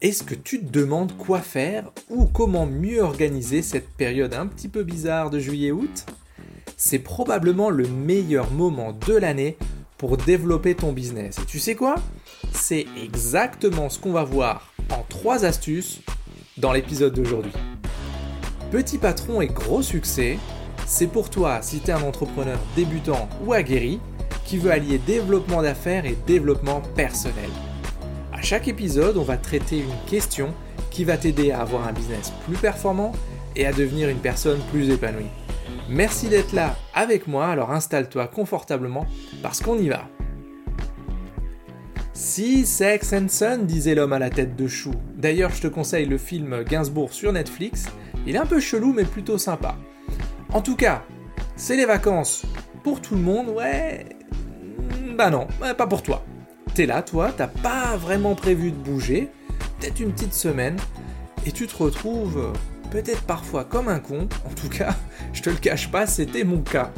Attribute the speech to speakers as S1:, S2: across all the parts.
S1: Est-ce que tu te demandes quoi faire ou comment mieux organiser cette période un petit peu bizarre de juillet-août? C'est probablement le meilleur moment de l'année pour développer ton business. Et tu sais quoi? C'est exactement ce qu'on va voir en trois astuces dans l'épisode d'aujourd'hui. Petit patron et gros succès, c'est pour toi si tu es un entrepreneur débutant ou aguerri qui veut allier développement d'affaires et développement personnel. À chaque épisode, on va traiter une question qui va t'aider à avoir un business plus performant et à devenir une personne plus épanouie. Merci d'être là avec moi, alors installe-toi confortablement parce qu'on y va. Si Sex and Son, disait l'homme à la tête de chou. D'ailleurs, je te conseille le film Gainsbourg sur Netflix. Il est un peu chelou, mais plutôt sympa. En tout cas, c'est les vacances pour tout le monde, ouais. Bah non, pas pour toi t'es là, toi, t'as pas vraiment prévu de bouger, peut-être une petite semaine, et tu te retrouves euh, peut-être parfois comme un con, en tout cas, je te le cache pas, c'était mon cas.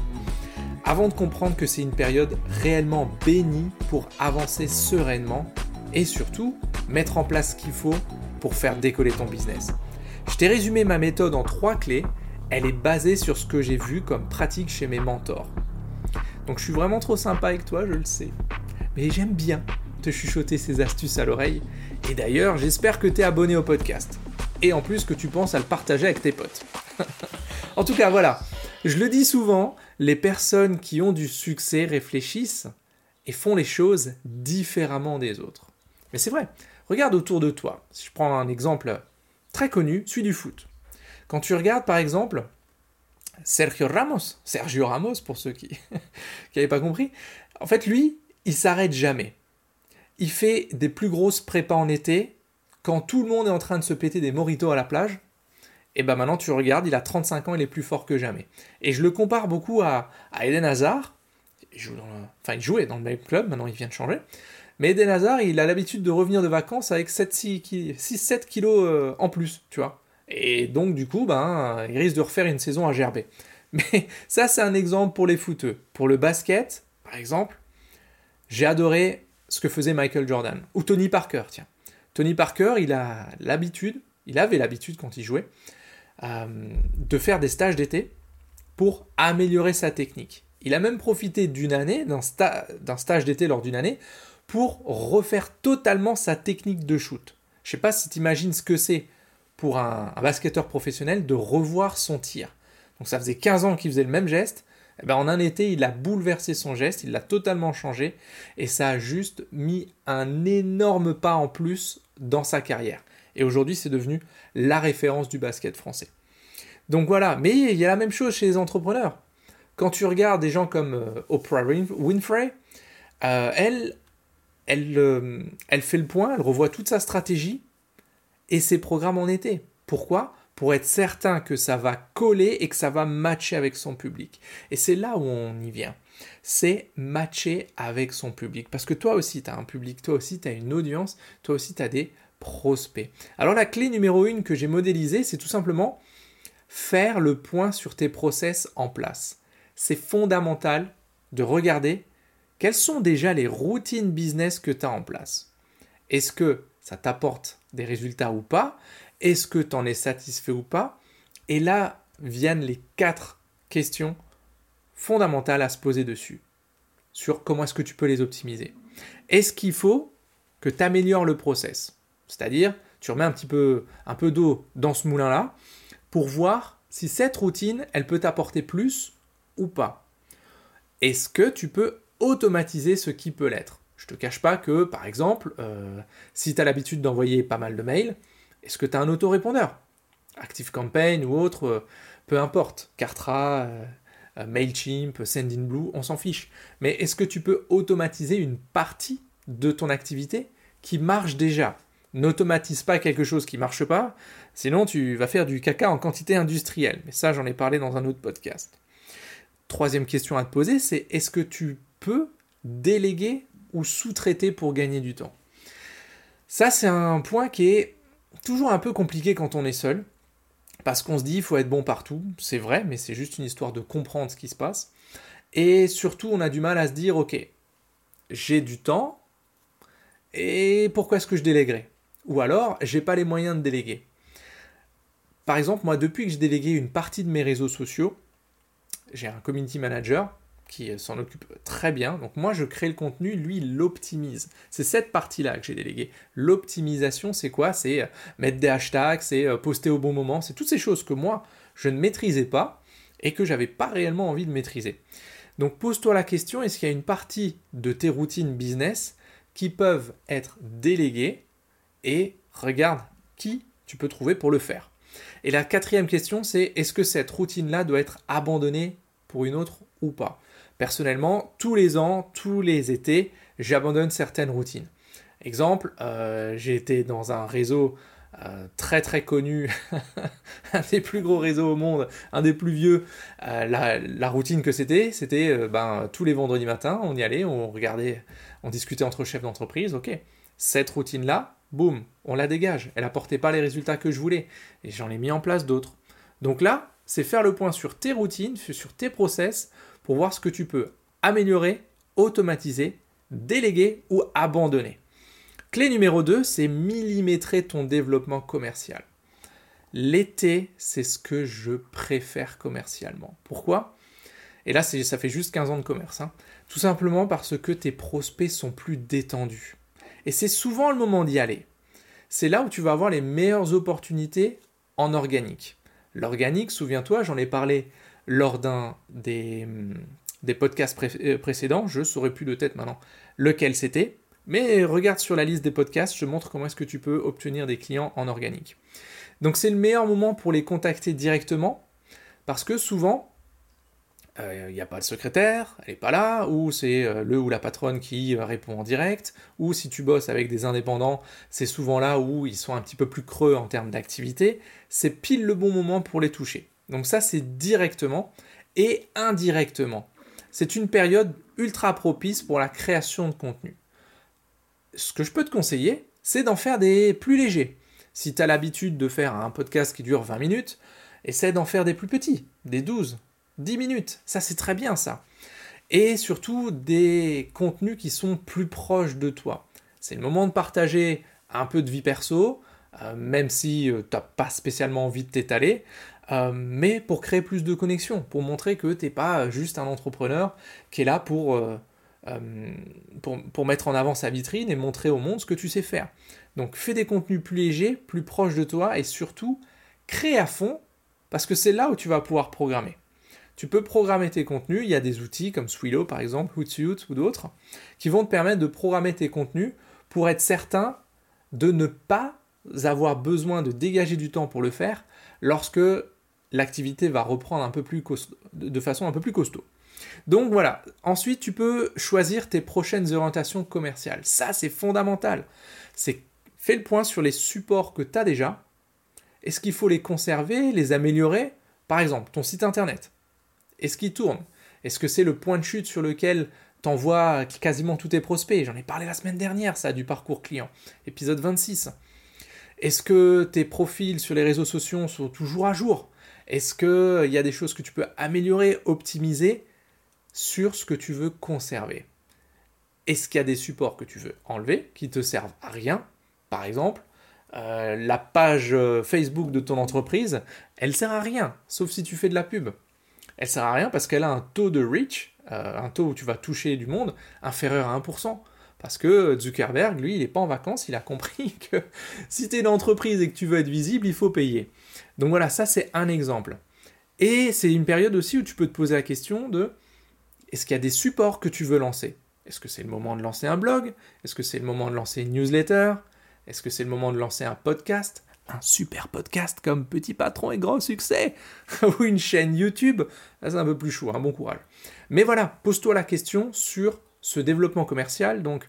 S1: Avant de comprendre que c'est une période réellement bénie pour avancer sereinement et surtout mettre en place ce qu'il faut pour faire décoller ton business. Je t'ai résumé ma méthode en trois clés, elle est basée sur ce que j'ai vu comme pratique chez mes mentors. Donc je suis vraiment trop sympa avec toi, je le sais mais j'aime bien te chuchoter ces astuces à l'oreille. Et d'ailleurs, j'espère que tu es abonné au podcast. Et en plus que tu penses à le partager avec tes potes. en tout cas, voilà. Je le dis souvent, les personnes qui ont du succès réfléchissent et font les choses différemment des autres. Mais c'est vrai. Regarde autour de toi. Si je prends un exemple très connu, celui du foot. Quand tu regardes par exemple Sergio Ramos, Sergio Ramos pour ceux qui n'avaient pas compris, en fait lui, il s'arrête jamais. Il fait des plus grosses prépas en été, quand tout le monde est en train de se péter des moritos à la plage. Et ben maintenant tu regardes, il a 35 ans, il est plus fort que jamais. Et je le compare beaucoup à, Eden Hazard. Il enfin, il jouait dans le même club, maintenant il vient de changer. Mais Eden Hazard, il a l'habitude de revenir de vacances avec 6-7 kilos euh, en plus, tu vois. Et donc, du coup, ben, il risque de refaire une saison à gerber. Mais ça, c'est un exemple pour les footeux. Pour le basket, par exemple, j'ai adoré ce que faisait Michael Jordan, ou Tony Parker, tiens. Tony Parker, il a l'habitude, il avait l'habitude quand il jouait, euh, de faire des stages d'été pour améliorer sa technique. Il a même profité d'une année, d'un, stage d'été lors d'une année, pour refaire totalement sa technique de shoot. Je sais pas si tu imagines ce que c'est pour un, basketteur professionnel de revoir son tir. Donc ça faisait 15 ans qu'il faisait le même geste, ben, en un été, il a bouleversé son geste, il l'a totalement changé, et ça a juste mis un énorme pas en plus dans sa carrière. Et aujourd'hui, c'est devenu la référence du basket français. Donc voilà, mais il y a la même chose chez les entrepreneurs. Quand tu regardes des gens comme euh, Oprah Winfrey, euh, elle, elle, euh, elle fait le point, elle revoit toute sa stratégie et ses programmes en été. Pourquoi? Pour être certain que ça va coller et que ça va matcher avec son public. Et c'est là où on y vient. C'est matcher avec son public. Parce que toi aussi, tu as un public, toi aussi, tu as une audience, toi aussi, tu as des prospects. Alors la clé numéro une que j'ai modélisée, c'est tout simplement faire le point sur tes process en place. C'est fondamental de regarder quelles sont déjà les routines business que tu as en place. Est-ce que ça t'apporte des résultats ou pas? Est-ce que tu en es satisfait ou pas? Et là viennent les quatre questions fondamentales à se poser dessus, sur comment est-ce que tu peux les optimiser. Est-ce qu'il faut que tu améliores le process? C'est-à-dire, tu remets un petit peu, un peu d'eau dans ce moulin-là pour voir si cette routine, elle peut t'apporter plus ou pas. Est-ce que tu peux automatiser ce qui peut l'être? Je te cache pas que, par exemple, euh, si tu as l'habitude d'envoyer pas mal de mails, est-ce que tu as un autorépondeur? ActiveCampaign ou autre, euh, peu importe. Cartra, euh, euh, MailChimp, Sendinblue, on s'en fiche. Mais est-ce que tu peux automatiser une partie de ton activité qui marche déjà? N'automatise pas quelque chose qui ne marche pas, sinon tu vas faire du caca en quantité industrielle. Mais ça, j'en ai parlé dans un autre podcast. Troisième question à te poser, c'est est-ce que tu peux déléguer ou sous-traiter pour gagner du temps? Ça, c'est un point qui est toujours un peu compliqué quand on est seul, parce qu'on se dit il faut être bon partout, c'est vrai, mais c'est juste une histoire de comprendre ce qui se passe. Et surtout, on a du mal à se dire ok, j'ai du temps, et pourquoi est-ce que je délèguerai Ou alors, j'ai pas les moyens de déléguer. Par exemple, moi, depuis que j'ai délégué une partie de mes réseaux sociaux, j'ai un community manager qui s'en occupe très bien. Donc moi, je crée le contenu, lui, l'optimise. C'est cette partie-là que j'ai délégué. L'optimisation, c'est quoi? C'est euh, mettre des hashtags, c'est euh, poster au bon moment, c'est toutes ces choses que moi, je ne maîtrisais pas et que j'avais pas réellement envie de maîtriser. Donc pose-toi la question, est-ce qu'il y a une partie de tes routines business qui peuvent être déléguées? Et regarde qui tu peux trouver pour le faire. Et la quatrième question, c'est est-ce que cette routine-là doit être abandonnée pour une autre ou pas Personnellement, tous les ans, tous les étés, j'abandonne certaines routines. Exemple, euh, j'ai été dans un réseau euh, très très connu, un des plus gros réseaux au monde, un des plus vieux. Euh, la, routine que c'était, c'était ben, tous les vendredis matins, on y allait, on regardait, on discutait entre chefs d'entreprise. Ok, cette routine-là, boum, on la dégage. Elle apportait pas les résultats que je voulais, et j'en ai mis en place d'autres. Donc là, c'est faire le point sur tes routines, sur tes process, pour voir ce que tu peux améliorer, automatiser, déléguer ou abandonner. Clé numéro 2, c'est millimétrer ton développement commercial. L'été, c'est ce que je préfère commercialement. Pourquoi? Et là, ça fait juste 15 ans de commerce. Hein. Tout simplement parce que tes prospects sont plus détendus. Et c'est souvent le moment d'y aller. C'est là où tu vas avoir les meilleures opportunités en organique. L'organique, souviens-toi, j'en ai parlé lors d'un des, hum, des podcasts euh, précédents, je saurais plus de tête maintenant lequel c'était, mais regarde sur la liste des podcasts, je montre comment est-ce que tu peux obtenir des clients en organique. Donc c'est le meilleur moment pour les contacter directement, parce que souvent, euh, il n'y a pas de secrétaire, elle n'est pas là, ou c'est euh, le ou la patronne qui répond en direct, ou si tu bosses avec des indépendants, c'est souvent là où ils sont un petit peu plus creux en termes d'activité, c'est pile le bon moment pour les toucher. Donc ça, c'est directement et indirectement. C'est une période ultra propice pour la création de contenu. Ce que je peux te conseiller, c'est d'en faire des plus légers. Si tu as l'habitude de faire un podcast qui dure 20 minutes, essaie d'en faire des plus petits, des 12, 10 minutes. Ça, c'est très bien ça. Et surtout des contenus qui sont plus proches de toi. C'est le moment de partager un peu de vie perso, euh, même si euh, tu n'as pas spécialement envie de t'étaler. Euh, mais pour créer plus de connexions, pour montrer que tu n'es pas juste un entrepreneur qui est là pour, pour, mettre en avant sa vitrine et montrer au monde ce que tu sais faire. Donc fais des contenus plus légers, plus proches de toi et surtout crée à fond parce que c'est là où tu vas pouvoir programmer. Tu peux programmer tes contenus, il y a des outils comme Swillow par exemple, Hootsuite ou d'autres, qui vont te permettre de programmer tes contenus pour être certain de ne pas avoir besoin de dégager du temps pour le faire lorsque l'activité va reprendre un peu plus de façon un peu plus costaud. Donc voilà, ensuite tu peux choisir tes prochaines orientations commerciales. Ça c'est fondamental. C'est fais le point sur les supports que tu as déjà. Est-ce qu'il faut les conserver, les améliorer? Par exemple, ton site internet. Est-ce qu'il tourne Est-ce que c'est le point de chute sur lequel t'envoies quasiment tous tes prospects? J'en ai parlé la semaine dernière, ça, du parcours client. Épisode 26. Est-ce que tes profils sur les réseaux sociaux sont toujours à jour? Est-ce qu'il euh, y a des choses que tu peux améliorer, optimiser sur ce que tu veux conserver? Est-ce qu'il y a des supports que tu veux enlever qui te servent à rien? Par exemple, euh, la page euh, Facebook de ton entreprise, elle sert à rien, sauf si tu fais de la pub. Elle sert à rien parce qu'elle a un taux de reach, un taux où tu vas toucher du monde, inférieur à 1%. Parce que Zuckerberg, lui, il n'est pas en vacances, il a compris que si tu es une entreprise et que tu veux être visible, il faut payer. Donc voilà, ça c'est un exemple. Et c'est une période aussi où tu peux te poser la question de est-ce qu'il y a des supports que tu veux lancer? Est-ce que c'est le moment de lancer un blog? Est-ce que c'est le moment de lancer une newsletter? Est-ce que c'est le moment de lancer un podcast? Un super podcast comme Petit Patron et Grand Succès Ou une chaîne YouTube Là c'est un peu plus chaud, un hein, bon courage. Mais voilà, pose-toi la question sur ce développement commercial. Donc,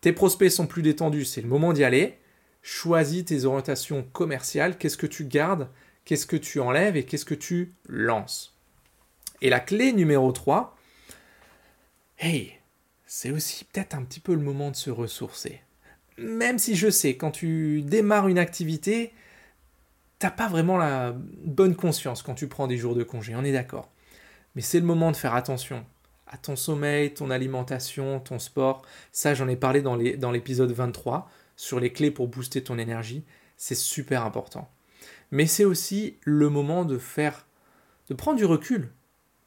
S1: tes prospects sont plus détendus, c'est le moment d'y aller choisis tes orientations commerciales, qu'est-ce que tu gardes, qu'est-ce que tu enlèves? Et qu'est-ce que tu lances? Et la clé numéro 3, hey, c'est aussi peut-être un petit peu le moment de se ressourcer. Même si je sais, quand tu démarres une activité, t'as pas vraiment la bonne conscience quand tu prends des jours de congé, on est d'accord. Mais c'est le moment de faire attention à ton sommeil, ton alimentation, ton sport. Ça, j'en ai parlé dans l'épisode 23 sur les clés pour booster ton énergie, c'est super important. Mais c'est aussi le moment de faire, de prendre du recul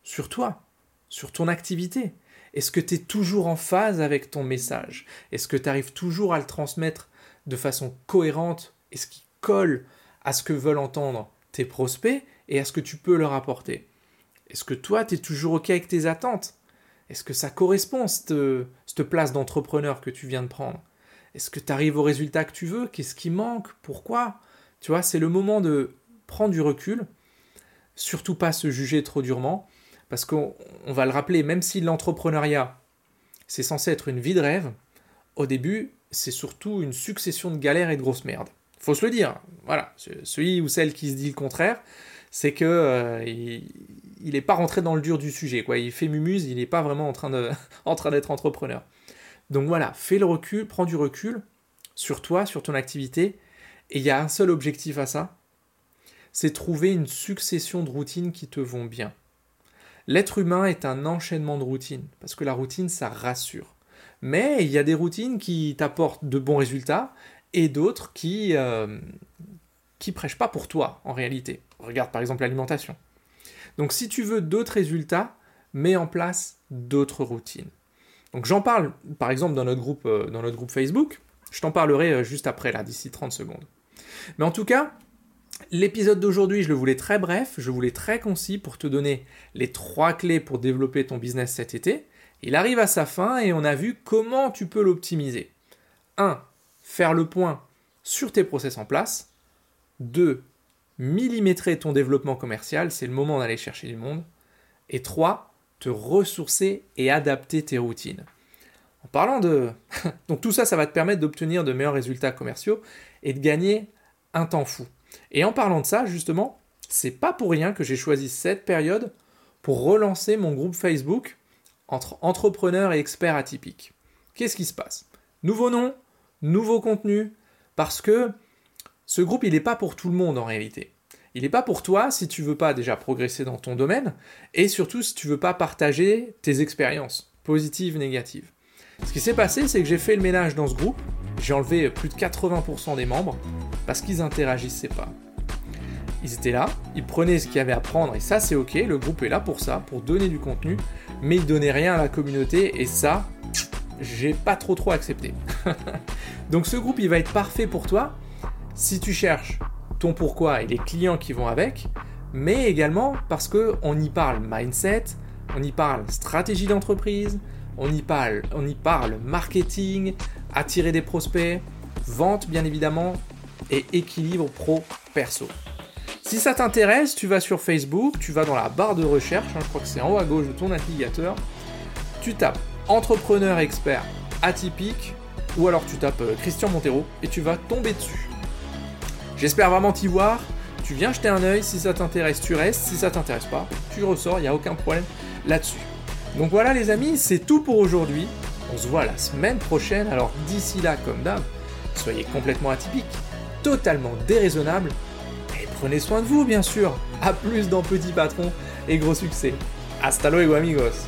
S1: sur toi, sur ton activité. Est-ce que tu es toujours en phase avec ton message? Est-ce que tu arrives toujours à le transmettre de façon cohérente? Est-ce qu'il colle à ce que veulent entendre tes prospects et à ce que tu peux leur apporter? Est-ce que toi, tu es toujours OK avec tes attentes? Est-ce que ça correspond, cette, cette place d'entrepreneur que tu viens de prendre? Est-ce que tu arrives au résultat que tu veux? Qu'est-ce qui manque? Pourquoi? Tu vois, c'est le moment de prendre du recul, surtout pas se juger trop durement, parce qu'on va le rappeler, même si l'entrepreneuriat, c'est censé être une vie de rêve, au début, c'est surtout une succession de galères et de grosses merdes. Faut se le dire. Voilà, celui ou celle qui se dit le contraire, c'est que euh, il n'est pas rentré dans le dur du sujet. Quoi. Il fait mumuse, il n'est pas vraiment en train, en train d'être entrepreneur. Donc voilà, fais le recul, prends du recul sur toi, sur ton activité, et il y a un seul objectif à ça, c'est trouver une succession de routines qui te vont bien. L'être humain est un enchaînement de routines, parce que la routine, ça rassure. Mais il y a des routines qui t'apportent de bons résultats et d'autres qui euh, qui prêchent pas pour toi en réalité. Regarde par exemple l'alimentation. Donc si tu veux d'autres résultats, mets en place d'autres routines. Donc j'en parle par exemple dans notre groupe, euh, dans notre groupe Facebook. Je t'en parlerai euh, juste après là, d'ici 30 secondes. Mais en tout cas, l'épisode d'aujourd'hui, je le voulais très bref, je voulais très concis pour te donner les trois clés pour développer ton business cet été. Il arrive à sa fin et on a vu comment tu peux l'optimiser. 1. Faire le point sur tes process en place. 2. Millimétrer ton développement commercial, c'est le moment d'aller chercher du monde. Et 3. Te ressourcer et adapter tes routines. En parlant de... Donc tout ça, ça va te permettre d'obtenir de meilleurs résultats commerciaux et de gagner un temps fou. Et en parlant de ça, justement, c'est pas pour rien que j'ai choisi cette période pour relancer mon groupe Facebook entre entrepreneurs et experts atypiques. Qu'est-ce qui se passe? Nouveau nom, nouveau contenu, parce que ce groupe, il n'est pas pour tout le monde en réalité. Il n'est pas pour toi si tu veux pas déjà progresser dans ton domaine, et surtout si tu veux pas partager tes expériences, positives, négatives. Ce qui s'est passé, c'est que j'ai fait le ménage dans ce groupe, j'ai enlevé plus de 80% des membres, parce qu'ils interagissaient pas. Ils étaient là, ils prenaient ce qu'il y avait à prendre, et ça c'est ok, le groupe est là pour ça, pour donner du contenu, mais ils donnaient rien à la communauté, et ça, j'ai pas trop trop accepté. Donc ce groupe, il va être parfait pour toi si tu cherches ton pourquoi et les clients qui vont avec, mais également parce qu'on y parle mindset, on y parle stratégie d'entreprise, on y parle, marketing, attirer des prospects, vente bien évidemment, et équilibre pro-perso. Si ça t'intéresse, tu vas sur Facebook, tu vas dans la barre de recherche, hein, je crois que c'est en haut à gauche de ton navigateur, tu tapes entrepreneur expert atypique, ou alors tu tapes euh, Christian Montero et tu vas tomber dessus. J'espère vraiment t'y voir. Tu viens jeter un œil, si ça t'intéresse, tu restes, si ça t'intéresse pas, tu ressors, il n'y a aucun problème là-dessus. Donc voilà les amis, c'est tout pour aujourd'hui. On se voit la semaine prochaine, alors d'ici là, comme d'hab, soyez complètement atypiques, totalement déraisonnables, et prenez soin de vous bien sûr. A plus dans Petit Patron et gros succès. Hasta luego amigos